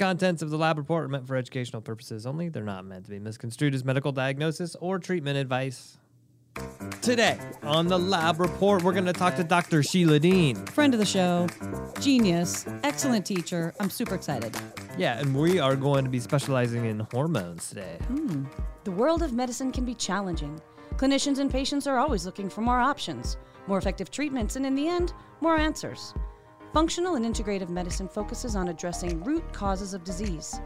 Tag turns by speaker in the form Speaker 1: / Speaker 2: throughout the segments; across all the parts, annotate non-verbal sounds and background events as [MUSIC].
Speaker 1: contents of the lab report are meant for educational purposes only. They're not meant to be misconstrued as medical diagnosis or treatment advice. Today on the lab report, we're going to talk to Dr. Sheila Dean.
Speaker 2: friend of the show, genius, excellent teacher. I'm super excited.
Speaker 1: Yeah, and we are going to be specializing in hormones today. Hmm.
Speaker 3: The world of medicine can be challenging. Clinicians and patients are always looking for more options, more effective treatments, and in the end, more answers. Functional and integrative medicine focuses on addressing root causes of disease.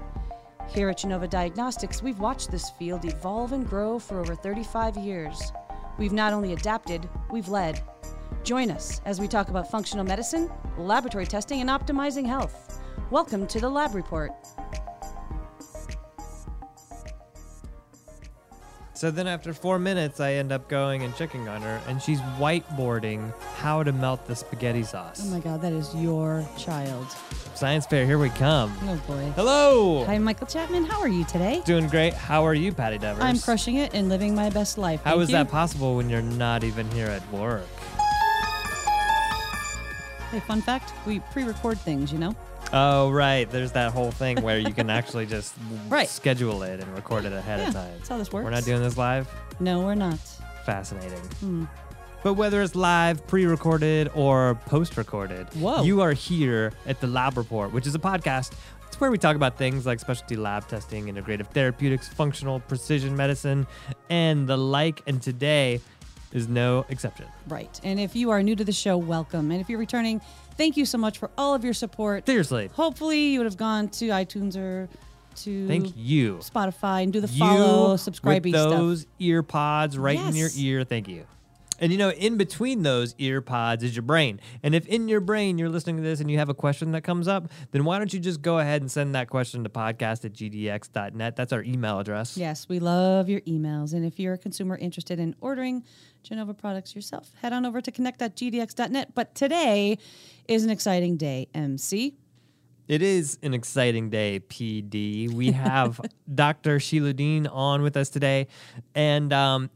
Speaker 3: Here at Genova Diagnostics, we've watched this field evolve and grow for over 35 years. We've not only adapted, we've led. Join us as we talk about functional medicine, laboratory testing, and optimizing health. Welcome to the Lab Report.
Speaker 1: So then, after four minutes, I end up going and checking on her, and she's whiteboarding how to melt the spaghetti sauce.
Speaker 2: Oh my God, that is your child.
Speaker 1: Science fair, here we come.
Speaker 2: Oh boy.
Speaker 1: Hello.
Speaker 2: Hi, Michael Chapman. How are you today?
Speaker 1: Doing great. How are you, Patti Devers?
Speaker 2: I'm crushing it and living my best life.
Speaker 1: How
Speaker 2: Thank
Speaker 1: is
Speaker 2: you.
Speaker 1: that possible when you're not even here at work?
Speaker 2: Hey, fun fact: we pre-record things. You know.
Speaker 1: Oh, right. There's that whole thing where you can actually just [LAUGHS]
Speaker 2: Right.
Speaker 1: schedule it and record it ahead
Speaker 2: Yeah,
Speaker 1: of time.
Speaker 2: that's how this works.
Speaker 1: We're not doing this live?
Speaker 2: No, we're not.
Speaker 1: Fascinating.
Speaker 2: Hmm.
Speaker 1: But whether it's live, pre recorded, or post recorded,
Speaker 2: Whoa.
Speaker 1: you are here at the Lab Report, which is a podcast. It's where we talk about things like specialty lab testing, integrative therapeutics, functional precision medicine, and the like. And today is no exception.
Speaker 2: Right. And if you are new to the show, welcome. And if you're returning, thank you so much for all of your support.
Speaker 1: Seriously,
Speaker 2: Hopefully, you would have gone to iTunes or to
Speaker 1: thank you.
Speaker 2: Spotify and do the
Speaker 1: you
Speaker 2: follow, subscribe
Speaker 1: with
Speaker 2: stuff.
Speaker 1: those ear pods right in your ear. Thank you. And you know, in between those ear pods is your brain. And if in your brain you're listening to this and you have a question that comes up, then why don't you just go ahead and send that question to podcast at gdx.net? That's our email address.
Speaker 2: Yes, we love your emails. And if you're a consumer interested in ordering Genova products yourself, head on over to connect.gdx.net. But today is an exciting day, MC.
Speaker 1: It is an exciting day, PD. We have [LAUGHS] Dr. Sheila Dean on with us today, and um,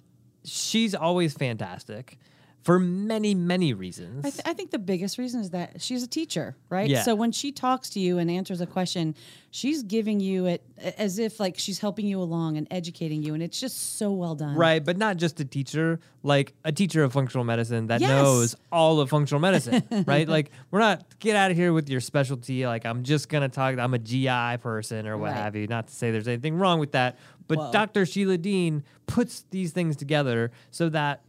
Speaker 1: she's always fantastic for many, many reasons.
Speaker 2: I, th- I think the biggest reason is that she's a teacher, right?
Speaker 1: Yeah.
Speaker 2: So when she talks to you and answers a question, she's giving you it as if like she's helping you along and educating you, and it's just so well done.
Speaker 1: Right, but not just a teacher, like a teacher of functional medicine that
Speaker 2: Yes.
Speaker 1: knows all of functional medicine, [LAUGHS] right? Like we're not get out of here with your specialty. Like I'm just gonna talk. I'm a GI person or what
Speaker 2: Right.
Speaker 1: have you. Not to say there's anything wrong with that, but
Speaker 2: Whoa.
Speaker 1: Dr. Sheila Dean puts these things together so that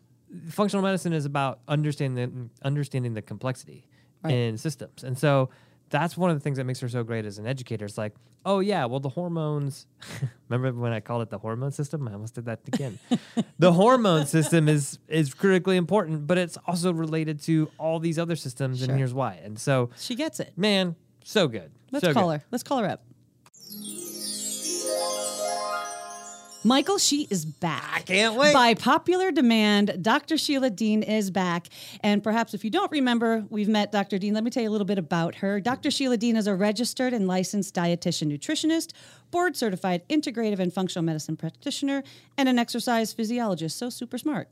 Speaker 1: functional medicine is about understanding the, understanding the complexity
Speaker 2: Right.
Speaker 1: in systems, and so. That's one of the things that makes her so great as an educator. It's like, oh yeah, well the hormones. [LAUGHS] Remember when I called it the hormone system? I almost did that again. [LAUGHS] the hormone system is is critically important, but it's also related to all these other systems,
Speaker 2: Sure.
Speaker 1: and here's why. And so,
Speaker 2: She gets it.
Speaker 1: man, so good.
Speaker 2: Let's
Speaker 1: so
Speaker 2: call
Speaker 1: good.
Speaker 2: her. Let's call her up. Michael, she is back. I
Speaker 1: can't wait.
Speaker 2: By popular demand, Dr. Sheila Dean is back. And perhaps if you don't remember, we've met Dr. Dean. Let me tell you a little bit about her. Dr. Sheila Dean is a registered and licensed dietitian nutritionist, board certified integrative and functional medicine practitioner, and an exercise physiologist. So super smart.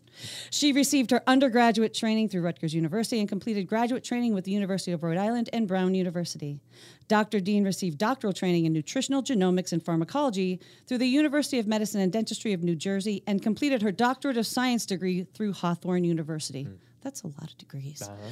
Speaker 2: She received her undergraduate training through Rutgers University and completed graduate training with the University of Rhode Island and Brown University. Dr. Dean received doctoral training in nutritional genomics and pharmacology through the University of Medicine and Dentistry of New Jersey and completed her doctorate of science degree through Hawthorn University. Hmm. That's a lot of degrees. Uh-huh.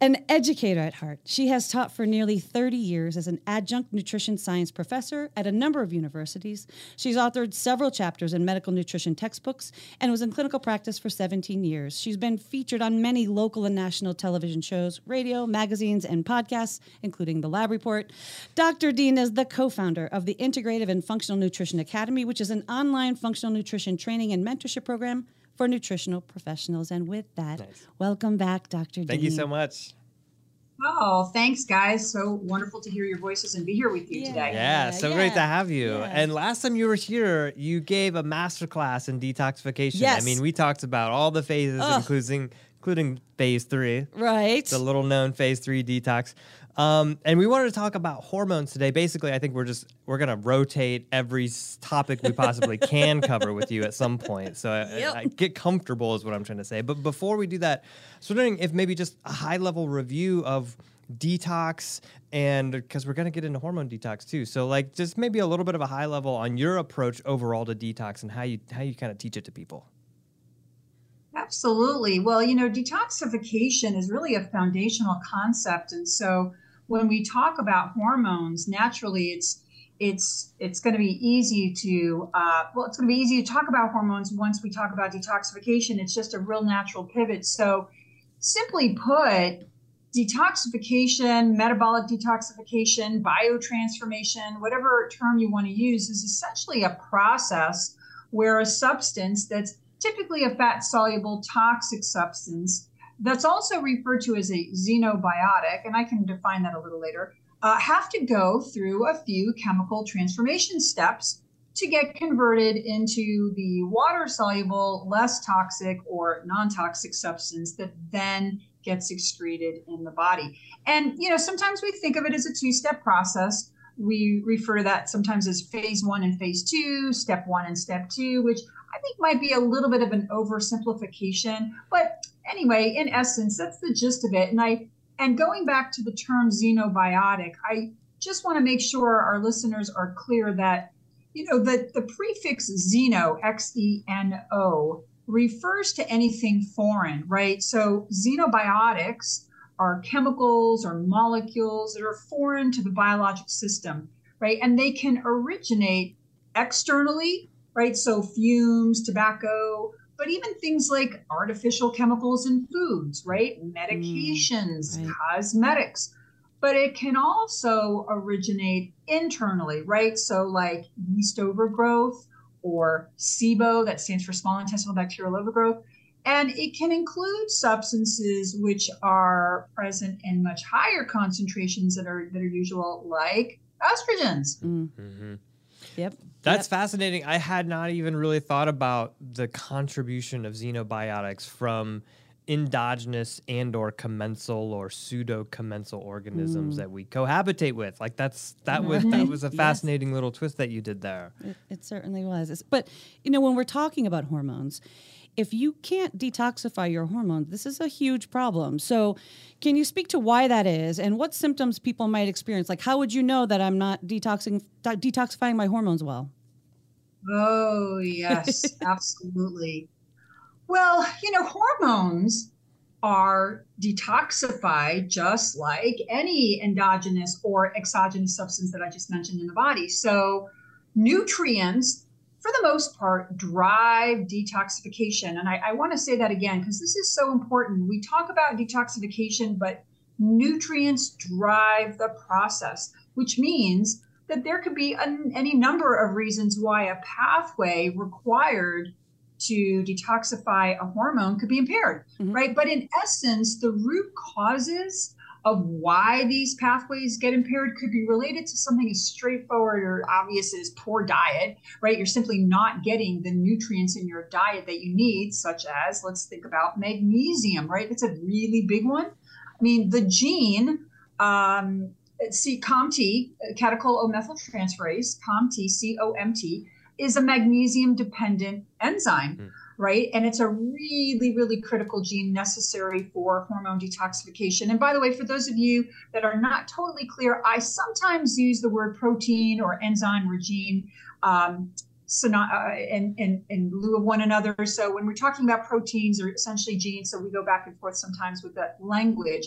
Speaker 2: An educator at heart, she has taught for nearly 30 years as an adjunct nutrition science professor at a number of universities. She's authored several chapters in medical nutrition textbooks and was in clinical practice for 17 years. She's been featured on many local and national television shows, radio, magazines, and podcasts, including The Lab Report. Dr. Dean is the co founder of the Integrative and Functional Nutrition Academy, which is an online functional nutrition training and mentorship program for nutritional professionals. And with that,
Speaker 1: Nice.
Speaker 2: welcome back, Dr. Dean.
Speaker 1: Thank you so much.
Speaker 4: Oh, thanks, guys. So wonderful to hear your voices and be here with you
Speaker 2: Yeah.
Speaker 4: today.
Speaker 1: Yeah, so great to have you.
Speaker 2: yeah.
Speaker 1: And last time you were here, you gave a master class in detoxification. I mean, we talked about all the phases,
Speaker 2: Ugh.
Speaker 1: including including phase three.
Speaker 2: Right.
Speaker 1: the little known phase three detox. Um, and we wanted to talk about hormones today. Basically, I think we're just we're gonna rotate every topic we possibly [LAUGHS] can cover with you at some point. So I-
Speaker 2: Yep.
Speaker 1: I, get comfortable is what I'm trying to say. But before we do that, I was wondering if maybe just a high level review of detox and because we're going to get into hormone detox too so like just maybe a little bit of a high level on your approach overall to detox and how you how you kind of teach it to people
Speaker 4: absolutely well you know detoxification is really a foundational concept and so when we talk about hormones naturally it's it's it's going to be easy to uh, well it's going to be easy to talk about hormones once we talk about detoxification. It's just a real natural pivot. So simply put detoxification, metabolic detoxification, biotransformation, whatever term you want to use, is essentially a process where a substance that's typically a fat soluble toxic substance that's also referred to as a xenobiotic, and I can define that a little later, uh, have to go through a few chemical transformation steps to get converted into the water soluble, less toxic or non toxic substance that then gets excreted in the body. And, you know, sometimes we think of it as a two step process. We refer to that sometimes as phase one and phase two, step one and step two, which I think might be a little bit of an oversimplification. But anyway, in essence, that's the gist of it. And I, and going back to the term xenobiotic, I just want to make sure our listeners are clear that, you know, the, the prefix xeno, X E N O, refers to anything foreign, right? So xenobiotics are chemicals or molecules that are foreign to the biologic system, right? And they can originate externally, right? So fumes, tobacco, but even things like artificial chemicals in foods, right? Medications, mm, right. cosmetics. But it can also originate internally, right? So, like yeast overgrowth, or SIBO, that stands for small intestinal bacterial overgrowth. And it can include substances which are present in much higher concentrations that are that are usual, like estrogens. Mm.
Speaker 2: Mm-hmm. Yep.
Speaker 1: That's
Speaker 2: yep.
Speaker 1: fascinating. I had not even really thought about the contribution of xenobiotics from endogenous and or commensal or pseudo commensal organisms mm. that we cohabitate with like that's that was that was a [LAUGHS] fascinating yes. little twist that you did there
Speaker 2: it, it certainly was it's, but you know when we're talking about hormones if you can't detoxify your hormones this is a huge problem. So can you speak to why that is and what symptoms people might experience? Like how would you know that i'm not detoxing detoxifying my hormones well?
Speaker 4: Oh yes [LAUGHS] absolutely. Well, you know, hormones are detoxified just like any endogenous or exogenous substance that I just mentioned in the body. So, nutrients, for the most part, drive detoxification. And I, I want to say that again because this is so important. We talk about detoxification, but nutrients drive the process, which means that there could be an, any number of reasons why a pathway required to detoxify a hormone could be impaired, mm-hmm. right? But in essence, the root causes of why these pathways get impaired could be related to something as straightforward or obvious as poor diet, right? You're simply not getting the nutrients in your diet that you need, such as, let's think about magnesium, right? It's a really big one. I mean, the gene, um, see, COMT, catechol-O-methyltransferase, COMT, C-O-M-T, is a magnesium dependent enzyme, mm. right? And it's a really, really critical gene necessary for hormone detoxification. And by the way, for those of you that are not totally clear, I sometimes use the word protein or enzyme or gene. Um, uh, in, in, in lieu of one another. So when we're talking about proteins or essentially genes, so we go back and forth sometimes with that language.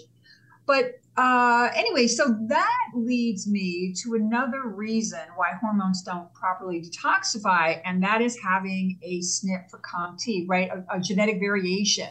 Speaker 4: But uh, anyway, so that leads me to another reason why hormones don't properly detoxify, and that is having a SNP for COMT, right? A, a genetic variation,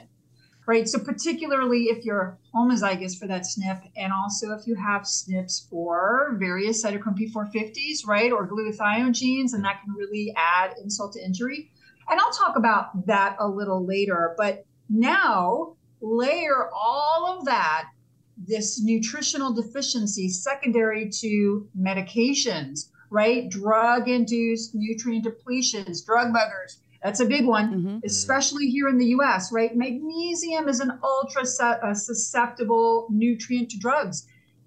Speaker 4: right? So, particularly if you're homozygous for that SNP, and also if you have SNPs for various cytochrome P450s, right, or glutathione genes, and that can really add insult to injury. And I'll talk about that a little later. But now, layer all of that this nutritional deficiency secondary to medications, right? Drug induced nutrient depletions, drug muggers. That's a big one, mm-hmm. especially here in the US, right? Magnesium is an ultra uh, susceptible nutrient to drugs.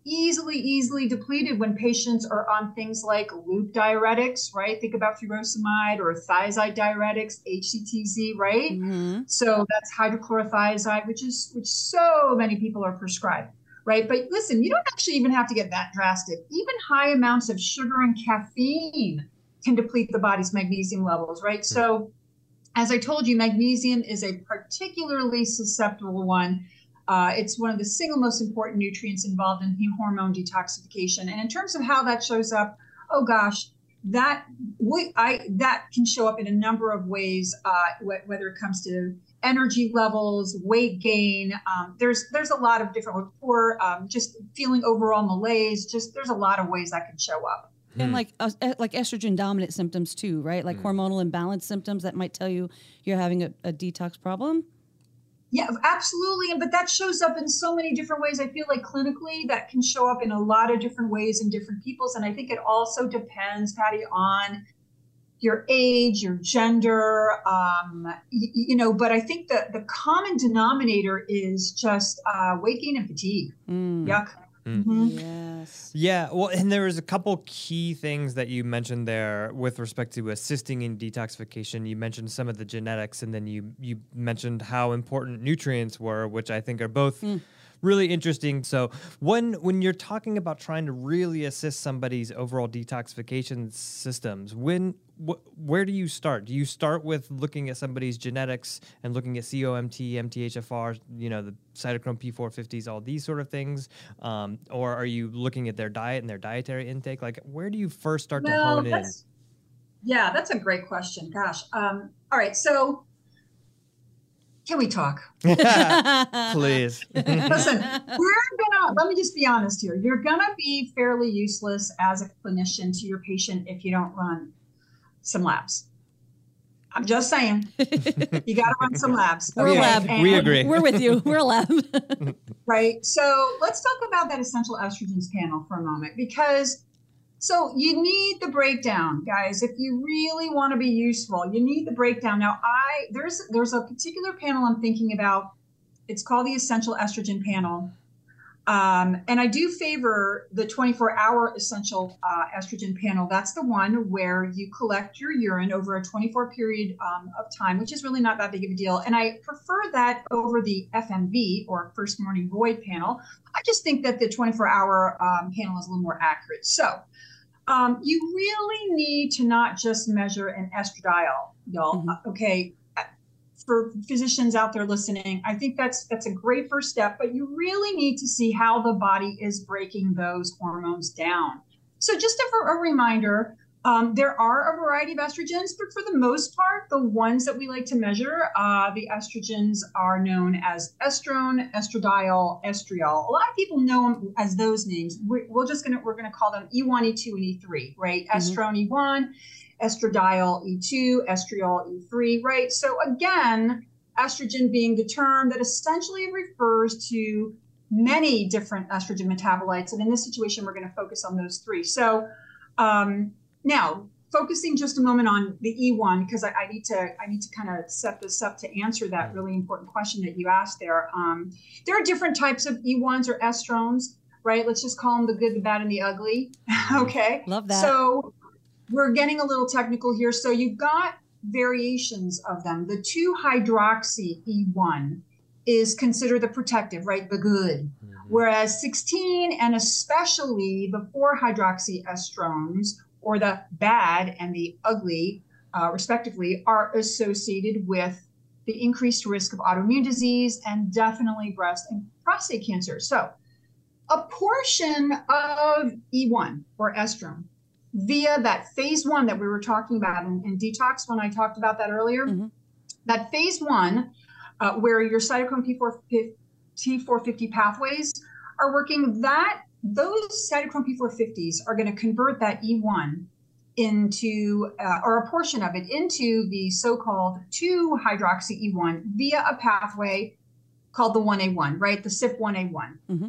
Speaker 4: Easily, easily depleted when patients are on things like loop diuretics, right? Think about furosemide or thiazide diuretics, HCTZ, right? Mm-hmm. So that's hydrochlorothiazide, which is which so many people are prescribed right? But listen, you don't actually even have to get that drastic. Even high amounts of sugar and caffeine can deplete the body's magnesium levels, right? Mm-hmm. So, as I told you, magnesium is a particularly susceptible one. Uh, it's one of the single most important nutrients involved in hormone detoxification. And in terms of how that shows up, oh gosh, that we, I that can show up in a number of ways, uh, wh- whether it comes to energy levels, weight gain. Um, there's there's a lot of different or um, just feeling overall malaise. Just there's a lot of ways that can show up.
Speaker 2: And hmm. like uh, like estrogen dominant symptoms too, right? Like mm. hormonal imbalance symptoms that might tell you you're having a, a detox problem.
Speaker 4: Yeah, absolutely. And But that shows up in so many different ways. I feel like clinically that can show up in a lot of different ways in different people's. And I think it also depends, Patti, on your age, your gender, um, you, you, know, but I think the, the common denominator is just uh, weight gain and fatigue. Mm. Yuck.
Speaker 1: Mm. Mm-hmm. Yes. Yeah. Well, and there was a couple key things that you mentioned there with respect to assisting in detoxification. You mentioned some of the genetics, and then you you mentioned how important nutrients were, which I think are both. Mm really interesting. So when when you're talking about trying to really assist somebody's overall detoxification systems, when wh- where do you start? Do you start with looking at somebody's genetics and looking at COMT, MTHFR, you know, the cytochrome P450s, all these sort of things, um, or are you looking at their diet and their dietary intake? Like, where do you first start well, to hone in?
Speaker 4: Yeah, that's a great question. Gosh. Um, all right, so can we talk? [LAUGHS] [LAUGHS]
Speaker 1: Please. [LAUGHS]
Speaker 4: Listen, we're gonna, let me just be honest here. You're gonna be fairly useless as a clinician to your patient if you don't run some labs. I'm just saying, you got to run some labs.
Speaker 2: We're okay? lab.
Speaker 1: And we agree.
Speaker 2: We're with you. We're a lab.
Speaker 4: right. So let's talk about that essential estrogens panel for a moment because so you need the breakdown, guys. If you really want to be useful, you need the breakdown. Now, I there's there's a particular panel I'm thinking about. It's called the Essential Estrogen Panel. Um, and I do favor the 24 hour essential uh, estrogen panel. That's the one where you collect your urine over a 24 period um, of time, which is really not that big of a deal. And I prefer that over the FMV or first morning void panel. I just think that the 24 hour um, panel is a little more accurate. So um, you really need to not just measure an estradiol, y'all. Mm-hmm. Okay, for physicians out there listening, I think that's that's a great first step, but you really need to see how the body is breaking those hormones down. So just a, a reminder, um, there are a variety of estrogens, but for the most part, the ones that we like to measure, uh, the estrogens are known as estrone, estradiol, estriol. A lot of people know them as those names. We're, we're just gonna we're gonna call them E1, E2, and E3, right? Mm-hmm. Estrone E1, estradiol E2, estriol E3, right? So again, estrogen being the term that essentially refers to many different estrogen metabolites. And in this situation, we're going to focus on those three. So um, now, focusing just a moment on the E1 because I, I, need to I need to kind of set this up to answer that really important question that you asked there. Um, there are different types of E1s or estrones, right? Let's just call them the good, the bad, and the ugly. [LAUGHS] okay.
Speaker 2: Love that.
Speaker 4: So we're getting a little technical here. So you've got variations of them. The 2 hydroxy E1 is considered the protective, right? The good. Mm-hmm. Whereas 16 and especially the 4 hydroxy estrones or the bad and the ugly, uh, respectively, are associated with the increased risk of autoimmune disease and definitely breast and prostate cancer. So, a portion of E1 or estrone via that phase one that we were talking about in, in detox when I talked about that earlier. Mm-hmm. That phase one, uh, where your cytochrome P4, T450 pathways are working, that those cytochrome P450s are going to convert that E1 into, uh, or a portion of it, into the so called 2 hydroxy E1 via a pathway called the 1A1, right? The CYP1A1. Mm-hmm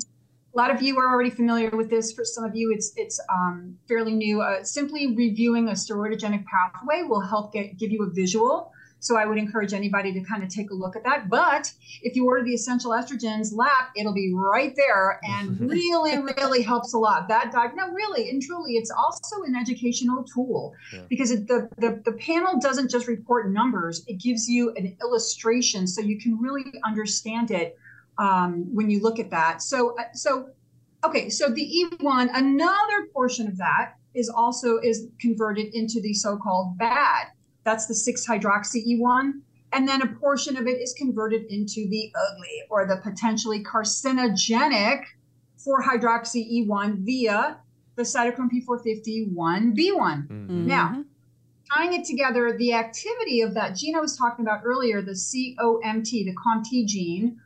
Speaker 4: a lot of you are already familiar with this. For some of you, it's it's um, fairly new. Uh, simply reviewing a steroidogenic pathway will help get give you a visual. So I would encourage anybody to kind of take a look at that. But if you order the essential estrogens lap, it'll be right there and [LAUGHS] really, really helps a lot. That dive, no, really and truly, it's also an educational tool yeah. because it, the, the the panel doesn't just report numbers; it gives you an illustration so you can really understand it um, when you look at that. So, uh, so okay, so the E1, another portion of that is also is converted into the so-called bad. That's the 6-hydroxy E1. And then a portion of it is converted into the ugly or the potentially carcinogenic 4-hydroxy E1 via the cytochrome P450 1B1.
Speaker 1: Mm-hmm.
Speaker 4: Now, tying it together, the activity of that gene I was talking about earlier, the COMT, the COMT gene,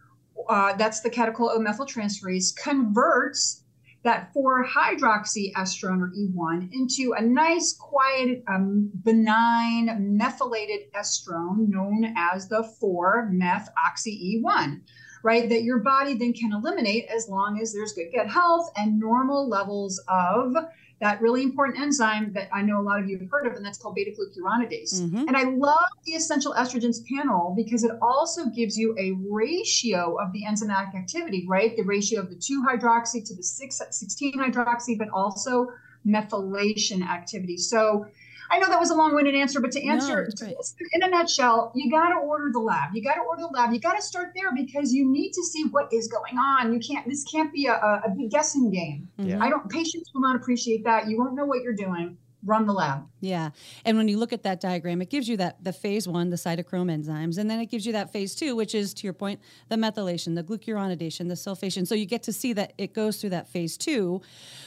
Speaker 4: uh, that's the catechol O methyltransferase, converts that 4 hydroxyestrone or E1 into a nice, quiet, um, benign methylated estrone known as the 4 methoxy E1, right? That your body then can eliminate as long as there's good gut health and normal levels of that really important enzyme that I know a lot of you have heard of, and that's called beta glucuronidase.
Speaker 2: Mhm.
Speaker 4: And I love the essential estrogens panel because it also gives you a ratio of the enzymatic activity, right? The ratio of the 2 hydroxy to the 6, 16 hydroxy, but also methylation activity. So I know that was a long winded answer, but to answer
Speaker 2: it's great.
Speaker 4: in a nutshell, you got to order the lab. You got to order the lab. You got to start there because you need to see what is going on. You can't, this can't be a, a, a big guessing game.
Speaker 1: Yeah.
Speaker 4: I don't, patients will not appreciate that. You won't know what you're doing. Run the lab.
Speaker 2: Yeah. And when you look at that diagram, it gives you that the phase one, the cytochrome enzymes, and then it gives you that phase two, which is to your point, the methylation, the glucuronidation, the sulfation. So you get to see that it goes through that phase two.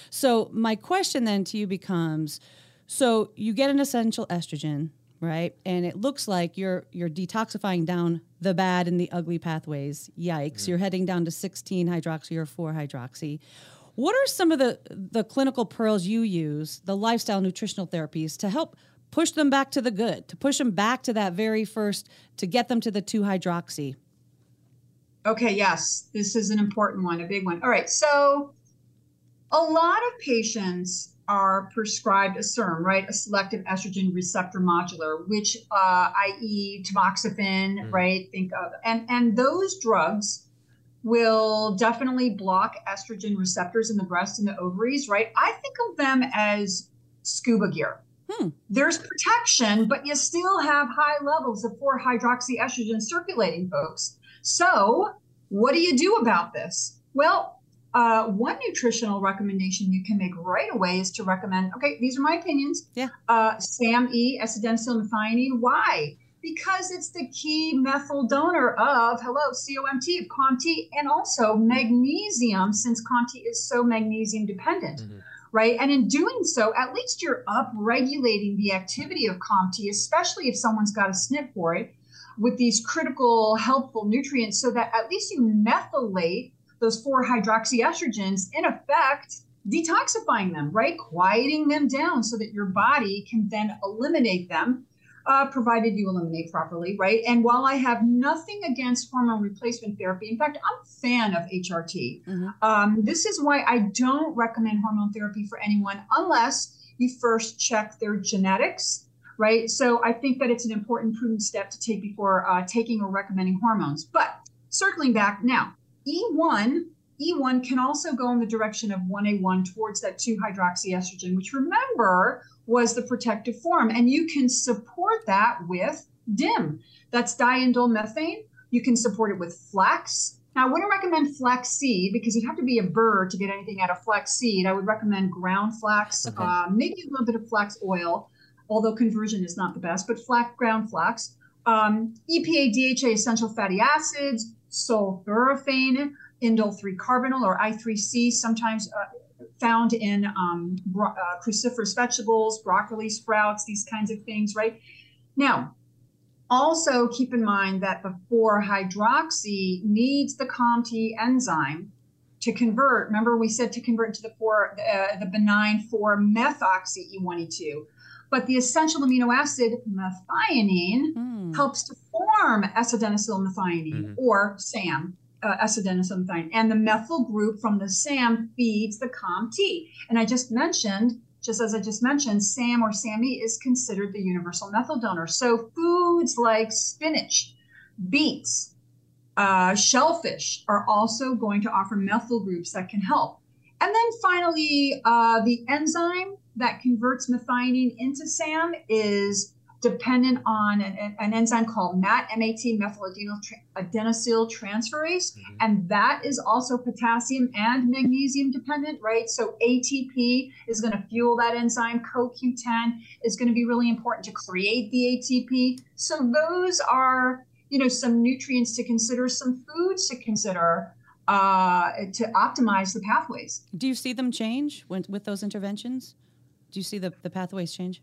Speaker 2: So my question then to you becomes so you get an essential estrogen, right? And it looks like you're you're detoxifying down the bad and the ugly pathways. Yikes. Mm-hmm. You're heading down to 16 hydroxy or 4 hydroxy. What are some of the the clinical pearls you use, the lifestyle nutritional therapies to help push them back to the good, to push them back to that very first to get them to the 2 hydroxy?
Speaker 4: Okay, yes, this is an important one, a big one. All right, so a lot of patients are prescribed a SERM, right, a selective estrogen receptor modulator, which, uh, i.e., tamoxifen,
Speaker 1: Mm.
Speaker 4: right? Think of and and those drugs will definitely block estrogen receptors in the breast and the ovaries, right? I think of them as scuba gear.
Speaker 2: Hmm.
Speaker 4: There's protection, but you still have high levels of 4 hydroxy estrogen circulating, folks. So, what do you do about this? Well, uh, one nutritional recommendation you can make right away is to recommend okay, these are my opinions.
Speaker 2: Yeah.
Speaker 4: Uh, SAMe, acetylmethionine. Why? Because it's the key methyl donor of, hello, COMT, of COMT, and also magnesium, since COMT is so magnesium dependent
Speaker 1: Mhm.
Speaker 4: right? And in doing so, at least you're up regulating the activity of COMT, especially if someone's got a SNP for it, with these critical helpful nutrients, so that at least you methylate those four hydroxyestrogens, in effect, detoxifying them, right? Quieting them down so that your body can then eliminate them. Uh, provided you eliminate properly, right? And while I have nothing against hormone replacement therapy, in fact, I'm a fan of HRT.
Speaker 2: Mhm.
Speaker 4: Um, this is why I don't recommend hormone therapy for anyone unless you first check their genetics, right? So I think that it's an important, prudent step to take before uh, taking or recommending hormones. But circling back now, E1, E1 can also go in the direction of 1A1 towards that 2 hydroxyestrogen, which remember was the protective form. And you can support that with DIM. That's diindole methane. You can support it with flax. Now, I wouldn't recommend flax seed because you'd have to be a bird to get anything out of flax seed. I would recommend ground flax,
Speaker 2: Okay.
Speaker 4: uh, maybe a little bit of flax oil, although conversion is not the best, but flax, ground flax. Um, EPA, DHA, essential fatty acids, sulforaphane, indole 3 carbinol or I3C, sometimes uh, found in um, uh, cruciferous vegetables, broccoli sprouts, these kinds of things, right? Now, also keep in mind that 4 hydroxy needs the COMT enzyme to convert. Remember, we said to convert to the 4, uh, the benign 4 methoxy E1E2. But the essential amino acid methionine
Speaker 2: Hmm.
Speaker 4: helps to form S-adenosylmethionine
Speaker 1: Mhm.
Speaker 4: or SAM, uh, S-adenosylmethionine. And the methyl group from the SAM feeds the COMT. And I just mentioned, just as I just mentioned, SAM or SAMe is considered the universal methyl donor. So foods like spinach, beets, uh, shellfish are also going to offer methyl groups that can help. And then finally, uh, the enzyme that converts methionine into SAM is dependent on an, an enzyme called MAT, MAT, methyladenyl transferase, mm-hmm. and that is also potassium and magnesium dependent, right? So ATP is going to fuel that enzyme. CoQ10 is going to be really important to create the ATP. So those are, you know, some nutrients to consider, some foods to consider uh, to optimize the pathways.
Speaker 2: Do you see them change when, with those interventions? Do you see the, the pathways change?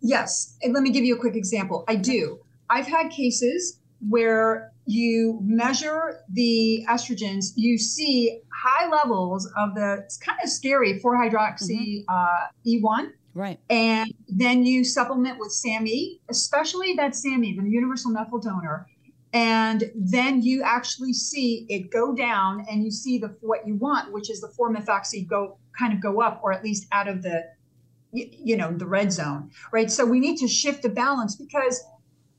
Speaker 4: Yes. And let me give you a quick example. I do. I've had cases where you measure the estrogens, you see high levels of the, it's kind of scary, 4 hydroxy mm-hmm. uh, E1.
Speaker 2: Right.
Speaker 4: And then you supplement with SAMe, especially that SAMe, the universal methyl donor. And then you actually see it go down and you see the what you want, which is the 4 methoxy go kind of go up or at least out of the you know the red zone right? So we need to shift the balance because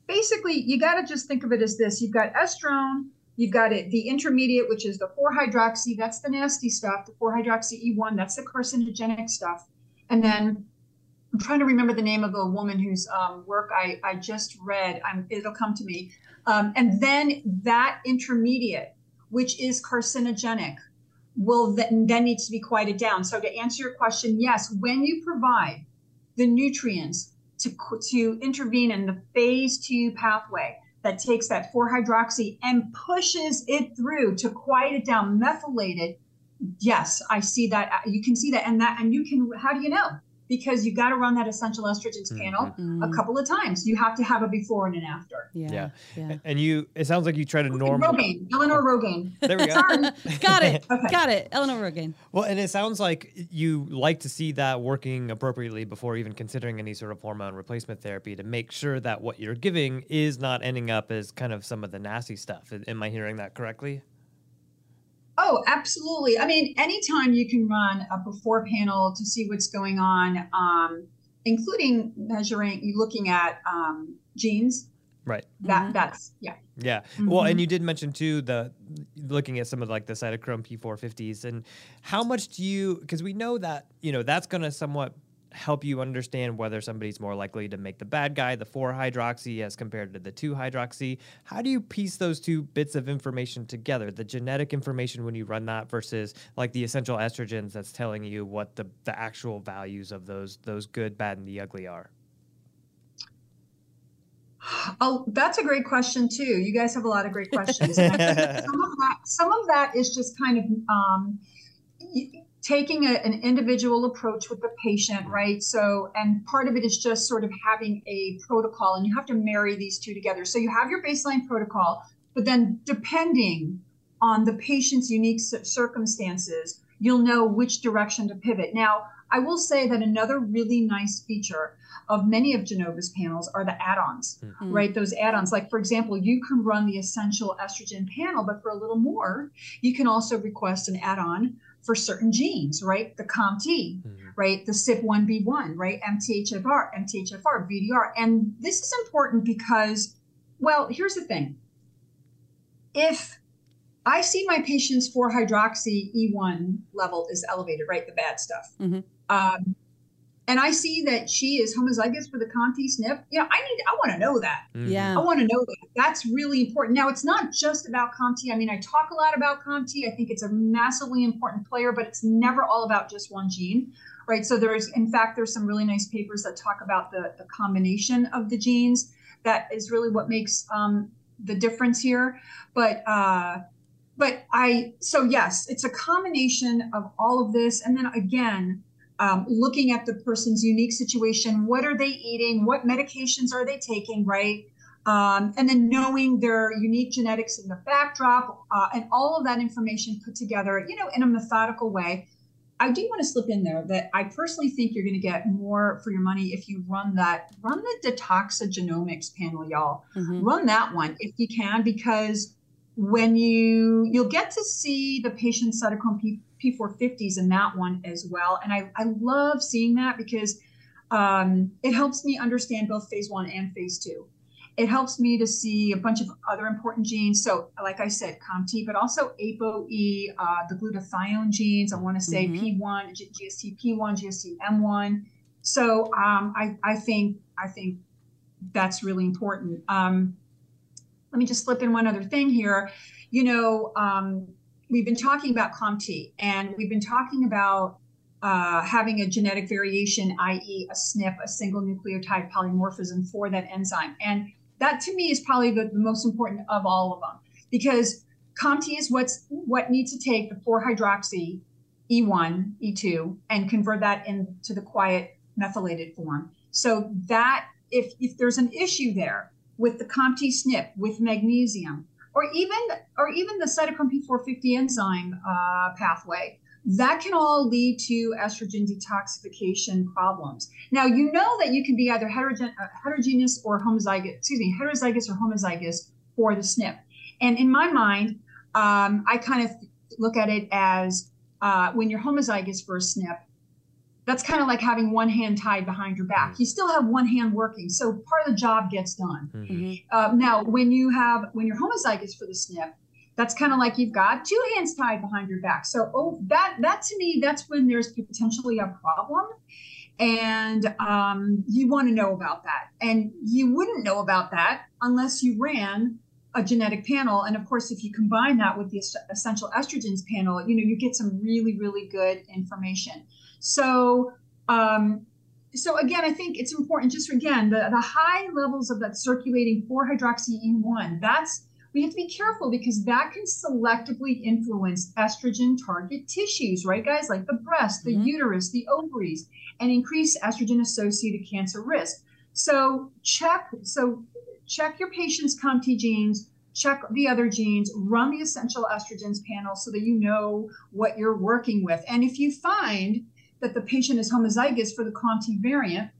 Speaker 4: basically you got to just think of it as this. You've got estrone you've got it the intermediate which is the 4-hydroxy that's the nasty stuff the 4-hydroxy e1 that's the carcinogenic stuff. And then i'm trying to remember the name of the woman whose um, work I, I just read. I'm, it'll come to me. Um, and then that intermediate which is carcinogenic will then, then needs to be quieted down. So to answer your question, yes, when you provide the nutrients to, to intervene in the phase two pathway that takes that 4-hydroxy and pushes it through to quiet it down, methylate it, yes, I see that. You can see that. And that, and you can, how do you know? Because you've got to run that essential estrogens mm-hmm. panel mm-hmm. a couple of times. You have to have a before and an after.
Speaker 1: Yeah. yeah. yeah. And you, it sounds like you try to norm.
Speaker 4: Rogan, Eleanor Rogan.
Speaker 1: There we go. [LAUGHS]
Speaker 2: got it. [LAUGHS] Okay. Got it. Eleanor Rogan.
Speaker 1: Well, and it sounds like you like to see that working appropriately before even considering any sort of hormone replacement therapy to make sure that what you're giving is not ending up as kind of some of the nasty stuff. Am I hearing that correctly?
Speaker 4: Oh, absolutely. I mean, anytime you can run a before panel to see what's going on, um, including measuring, you looking at um, genes.
Speaker 1: Right.
Speaker 4: That mm-hmm. that's yeah.
Speaker 1: Yeah. Mm-hmm. Well, and you did mention too the looking at some of like the cytochrome P450s and how much do you because we know that you know that's going to somewhat help you understand whether somebody's more likely to make the bad guy, the 4 hydroxy, as compared to the 2 hydroxy. How do you piece those two bits of information together? The genetic information when you run that versus like the essential estrogens that's telling you what the, the actual values of those those good, bad, and the ugly are?
Speaker 4: Oh, that's a great question too. You guys have a lot of great questions. [LAUGHS] some, of that, some of that is just kind of um, taking a, an individual approach with the patient, right? So, and part of it is just sort of having a protocol, and you have to marry these two together. So, you have your baseline protocol, but then depending on the patient's unique circumstances, you'll know which direction to pivot. Now, I will say that another really nice feature of many of Genova's panels are the add-ons, mm-hmm. right? Those add-ons, like for example, you can run the essential estrogen panel, but for a little more, you can also request an add-on for certain genes, right? The COMT, mm-hmm. right? The CYP1B1, right? MTHFR, MTHFR, VDR. And this is important because, well, here's the thing. If I see my patient's 4 hydroxy E1 level is elevated, right? The bad stuff. Mm-hmm. Um, and I see that she is homozygous for the COMT SNP, you know, I need, I want to know that.
Speaker 2: Mm-hmm. Yeah.
Speaker 4: I want to know that. That's really important. Now, it's not just about COMT. I mean, I talk a lot about COMT. I think it's a massively important player, but it's never all about just one gene, right? So there's, in fact, there's some really nice papers that talk about the, the combination of the genes. That is really what makes um, the difference here. But, uh, but I, so yes, it's a combination of all of this. And then again, um, looking at the person's unique situation. What are they eating? What medications are they taking? Right. Um, and then knowing their unique genetics in the backdrop uh, and all of that information put together, you know, in a methodical way. I do want to slip in there that I personally think you're going to get more for your money if you run that, run the Detoxigenomics panel, y'all. Mm-hmm. Run that one if you can, because when you you'll get to see the patient's cytochrome P, P450s in that one as well. And I, I love seeing that because um, it helps me understand both phase one and phase two. It helps me to see a bunch of other important genes. So, like I said, COMT, but also ApoE, uh, the glutathione genes. I want to say mm-hmm. P1, GST P1, GST M1. So, um, I, I think I think that's really important. Um, let me just slip in one other thing here. You know, um, we've been talking about COMT and we've been talking about uh, having a genetic variation, i.e., a SNP, a single nucleotide polymorphism for that enzyme. And that to me is probably the, the most important of all of them because COMT is what's what needs to take the 4 hydroxy E1, E2, and convert that into the quiet methylated form. So that if if there's an issue there with the COMT SNP, with magnesium, or even or even the cytochrome P450 enzyme uh, pathway, that can all lead to estrogen detoxification problems. Now you know that you can be either heterogen, uh, heterogeneous or homozygous, excuse me, heterozygous or homozygous for the SNP. And in my mind, um, I kind of look at it as uh, when you're homozygous for a SNP, that's kind of like having one hand tied behind your back. Mm-hmm. You still have one hand working, so part of the job gets done. Mm-hmm. Uh, now, when you have when you're homozygous for the SNP, that's kind of like you've got two hands tied behind your back. So, oh, that that to me, that's when there's potentially a problem, and um, you want to know about that. And you wouldn't know about that unless you ran a genetic panel. And of course, if you combine that with the essential estrogens panel, you know, you get some really, really good information. So, um, so again, I think it's important just again, the, the high levels of that circulating 4-hydroxy E1, that's we have to be careful because that can selectively influence estrogen target tissues, right, guys? Like the breast, the mm-hmm. uterus, the ovaries, and increase estrogen associated cancer risk. So check, so check your patient's COMT genes, check the other genes, run the essential estrogens panel so that you know what you're working with. And if you find that the patient is homozygous for the COMT variant,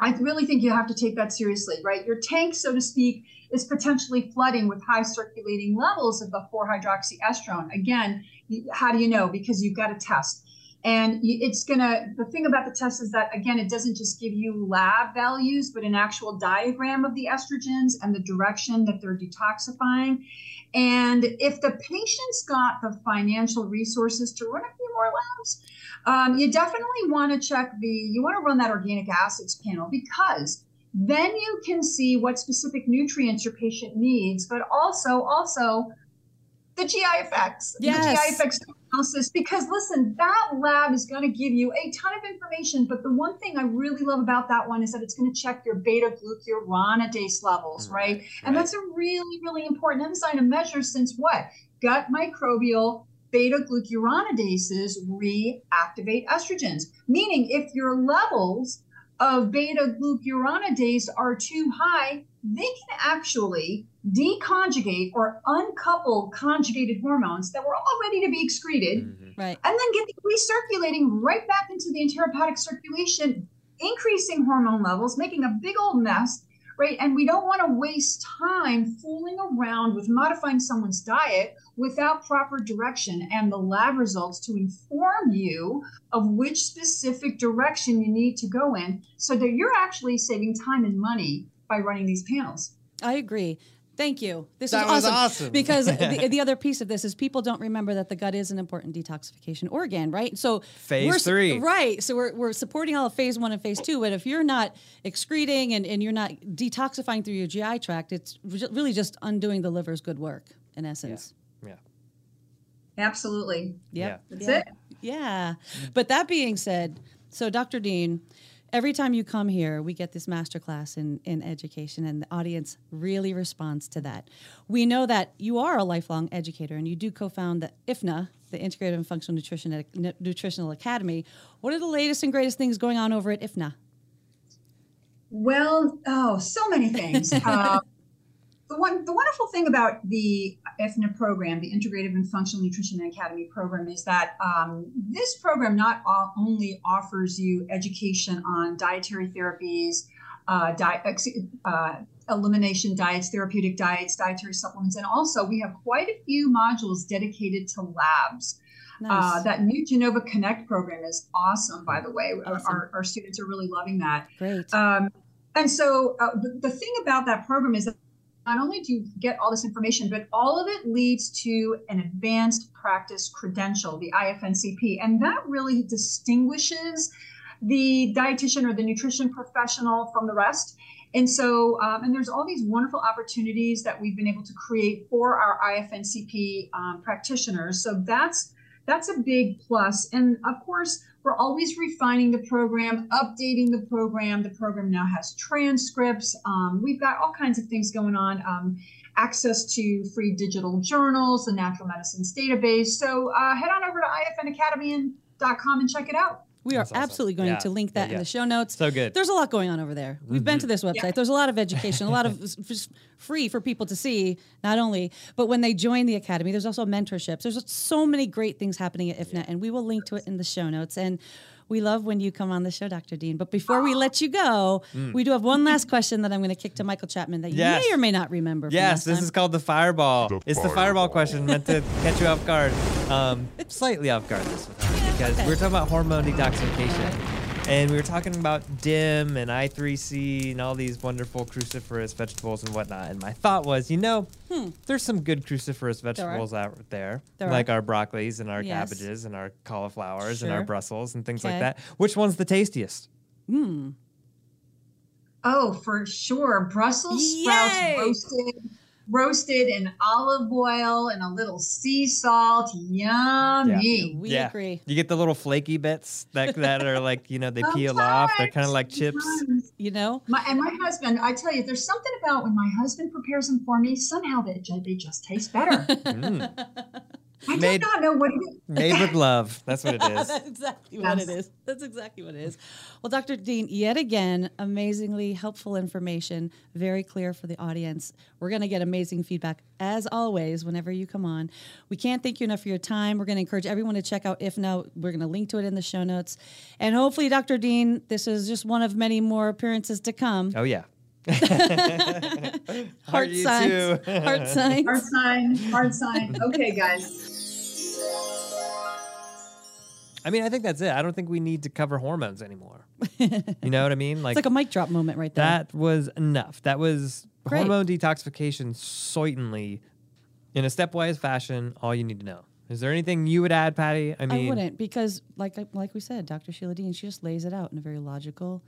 Speaker 4: I really think you have to take that seriously, right? Your tank, so to speak, is potentially flooding with high circulating levels of the 4 hydroxyestrone. Again, how do you know? Because you've got to test. And it's going to, the thing about the test is that, again, it doesn't just give you lab values, but an actual diagram of the estrogens and the direction that they're detoxifying. And if the patient's got the financial resources to run a few more labs, um, you definitely want to check the, you want to run that organic acids panel because then you can see what specific nutrients your patient needs, but also, also the GI effects, yes. the GI effects analysis. Because listen, that lab is going to give you a ton of information. But the one thing I really love about that one is that it's going to check your beta glucuronidase levels, right? right? And that's a really, really important enzyme to measure since what? Gut microbial beta glucuronidases reactivate estrogens, meaning if your levels of beta glucuronidase are too high, they can actually deconjugate or uncouple conjugated hormones that were all ready to be excreted,
Speaker 2: mm-hmm. right.
Speaker 4: and then get recirculating right back into the enterohepatic circulation, increasing hormone levels, making a big old mess, right? And we don't want to waste time fooling around with modifying someone's diet without proper direction and the lab results to inform you of which specific direction you need to go in so that you're actually saving time and money by running these panels.
Speaker 2: I agree. Thank you. This
Speaker 1: that
Speaker 2: is awesome.
Speaker 1: awesome.
Speaker 2: because the, [LAUGHS] the, other piece of this is people don't remember that the gut is an important detoxification organ, right? So
Speaker 1: phase three,
Speaker 2: right? So we're, we're supporting all of phase one and phase two, but if you're not excreting and, and you're not detoxifying through your GI tract, it's really just undoing the liver's good work in essence.
Speaker 1: Yeah.
Speaker 4: yeah. Absolutely.
Speaker 2: Yep.
Speaker 4: Yeah. That's
Speaker 2: yeah.
Speaker 4: it.
Speaker 2: Yeah. But that being said, so Dr. Dean, every time you come here, we get this masterclass in, in education, and the audience really responds to that. We know that you are a lifelong educator, and you do co-found the IFNA, the Integrative and Functional Nutrition Nutritional Academy. What are the latest and greatest things going on over at IFNA?
Speaker 4: Well, oh, so many things. uh, [LAUGHS] the one the wonderful thing about the IFNA program, the Integrative and Functional Nutrition Academy program, is that um, this program not only offers you education on dietary therapies, uh, diet, uh, elimination diets, therapeutic diets, dietary supplements, and also we have quite a few modules dedicated to labs. Uh, nice. Uh, that new Genova Connect program is awesome, by the way. Awesome. Our, our, students are really loving that.
Speaker 2: Great.
Speaker 4: Um, and so uh, the, the, thing about that program is that not only do you get all this information, but all of it leads to an advanced practice credential, the IFNCP. And that really distinguishes the dietitian or the nutrition professional from the rest. And so, um, and there's all these wonderful opportunities that we've been able to create for our IFNCP um, practitioners. So that's that's a big plus. And of course, we're always refining the program, updating the program. The program now has transcripts. Um, we've got all kinds of things going on. Um, access to free digital journals, the Natural Medicines database. So uh, head on over to ifnacademy.com and check it out.
Speaker 2: We are
Speaker 1: awesome.
Speaker 2: absolutely going
Speaker 1: Yeah.
Speaker 2: to link that
Speaker 1: Yeah,
Speaker 2: in the show notes.
Speaker 1: So good.
Speaker 2: There's a lot going on over there. We've been to mm-hmm. this website.
Speaker 4: Yeah.
Speaker 2: There's a lot of education, a lot of s- just free for people to see, not only, but when they join the academy, there's also mentorships. There's so many great things happening at IFNA, and we will link to it in the show notes. And we love when you come on the show, Dr. Dean. But before we [GASPS] let you go, we do have one last question that I'm going to kick to Michael Chapman that
Speaker 1: Mm. Yes.
Speaker 2: you may or may not remember. from
Speaker 1: Yes,
Speaker 2: last
Speaker 1: this
Speaker 2: time.
Speaker 1: is called the fireball. it's the fireball question meant to catch you off guard, um, slightly off guard this time [LAUGHS] because we're talking about hormone detoxification, and we were talking about DIM and I3C and all these wonderful cruciferous vegetables and whatnot. And my thought was, you know, there's some good cruciferous vegetables out there,
Speaker 2: Hmm. There
Speaker 1: like
Speaker 2: are.
Speaker 1: our broccolis and our
Speaker 2: Yes.
Speaker 1: cabbages and our cauliflowers and our Brussels and things like that. Which one's the tastiest?
Speaker 4: Oh, for sure. Brussels sprouts
Speaker 2: Yay!
Speaker 4: roasted, roasted in olive oil and a little sea salt. Yummy.
Speaker 2: We agree.
Speaker 1: You get the little flaky bits that that are like you know they peel off. They're kind of like chips.
Speaker 4: Sometimes.
Speaker 2: You know?
Speaker 4: My, and my husband, I tell you, there's something about when my husband prepares them for me. Somehow they they just taste better. [LAUGHS]
Speaker 1: Mm.
Speaker 4: I
Speaker 1: Made-
Speaker 4: do not know what it is.
Speaker 1: Made with love. That's what it [LAUGHS] is.
Speaker 2: That's exactly what it
Speaker 4: Yes.
Speaker 2: is. That's exactly what it is. Well, Dr. Dean, yet again, amazingly helpful information, very clear for the audience. We're going to get amazing feedback as always whenever you come on. We can't thank you enough for your time. We're going to encourage everyone to check out IFNA. We're going to link to it in the show notes. And hopefully, Dr. Dean, this is just one of many more appearances to come.
Speaker 1: Oh yeah. [LAUGHS]
Speaker 2: Heart
Speaker 1: you
Speaker 2: signs.
Speaker 1: too.
Speaker 2: Heart signs.
Speaker 4: Hard sign, Heart sign. [LAUGHS] Okay, guys.
Speaker 1: I mean, I think that's it. I don't think we need to cover hormones anymore. [LAUGHS] You know what I mean? Like,
Speaker 2: It's like a mic drop moment right there.
Speaker 1: that was enough. That was
Speaker 2: Great.
Speaker 1: hormone detoxification, certainly, in a stepwise fashion. All you need to know. Is there anything you would add, Patti? I mean,
Speaker 2: I wouldn't because, like like we said, Dr. Sheila Dean, she just lays it out in a very logical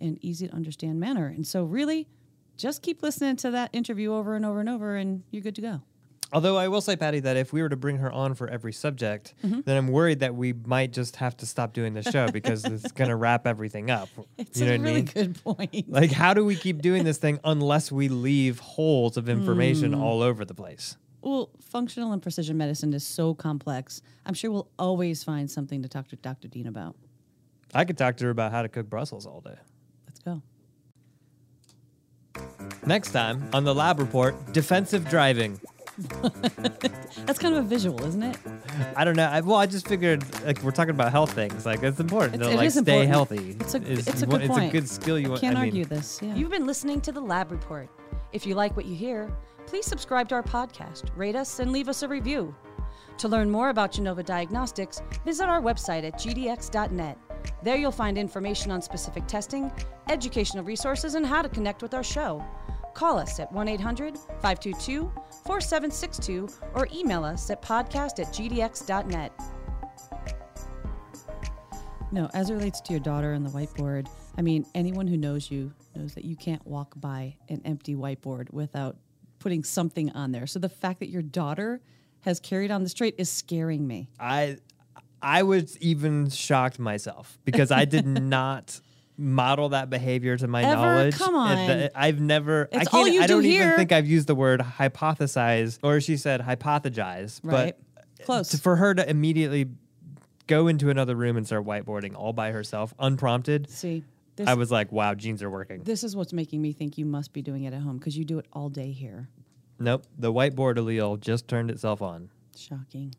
Speaker 2: and easy to understand manner. And so, really, just keep listening to that interview over and over and over, and you're good to go.
Speaker 1: Although I will say, Patti, that if we were to bring her on for every subject,
Speaker 2: Mm-hmm.
Speaker 1: then I'm worried that we might just have to stop doing the show because it's [LAUGHS] going to wrap everything up.
Speaker 2: It's
Speaker 1: you know
Speaker 2: a
Speaker 1: what
Speaker 2: really
Speaker 1: I mean?
Speaker 2: good point.
Speaker 1: Like, how do we keep doing this thing unless we leave holes of information
Speaker 2: Hmm.
Speaker 1: all over the place?
Speaker 2: well, functional and precision medicine is so complex. I'm sure we'll always find something to talk to Dr. Dean about.
Speaker 1: I could talk to her about how to cook Brussels all day.
Speaker 2: Let's go.
Speaker 1: Next time on the lab report, defensive driving. [LAUGHS]
Speaker 2: That's kind of a visual, isn't it?
Speaker 1: I don't know. I, well, I just figured like we're talking about health things. Like it's important
Speaker 2: It's-
Speaker 1: to
Speaker 2: it
Speaker 1: like
Speaker 2: is
Speaker 1: stay
Speaker 2: important.
Speaker 1: healthy.
Speaker 2: It's a-
Speaker 1: Is-
Speaker 2: it's a good
Speaker 1: It's a good skill. You want.
Speaker 2: Can't
Speaker 1: I mean,
Speaker 2: argue this. Yeah.
Speaker 3: You've been listening to the Lab Report. If you like what you hear, please subscribe to our podcast, rate us, and leave us a review. To learn more about Genova Diagnostics, visit our website at gdx.net. There you'll find information on specific testing, educational resources, and how to connect with our show. Call us at 1 800 522 4762 or email us at podcast at gdx.net.
Speaker 2: No, as it relates to your daughter and the whiteboard, I mean, anyone who knows you knows that you can't walk by an empty whiteboard without putting something on there. So the fact that your daughter has carried on this trait is scaring me.
Speaker 1: I I was even shocked myself because I did [LAUGHS] not model that behavior to my
Speaker 2: Ever?
Speaker 1: knowledge.
Speaker 2: Come on.
Speaker 1: I've never. I
Speaker 2: It's
Speaker 1: can't.
Speaker 2: all you
Speaker 1: I
Speaker 2: do
Speaker 1: don't even
Speaker 2: here.
Speaker 1: think I've used the word hypothesize, or she said hypothesize.
Speaker 2: Right.
Speaker 1: But
Speaker 2: Close.
Speaker 1: to- for her to immediately go into another room and start whiteboarding all by herself, unprompted,
Speaker 2: See, this,
Speaker 1: I was like, "Wow, genes are working."
Speaker 2: this is what's making me think you must be doing it at home because you do it all day here.
Speaker 1: Nope, the whiteboard allele just turned itself on.
Speaker 2: Shocking.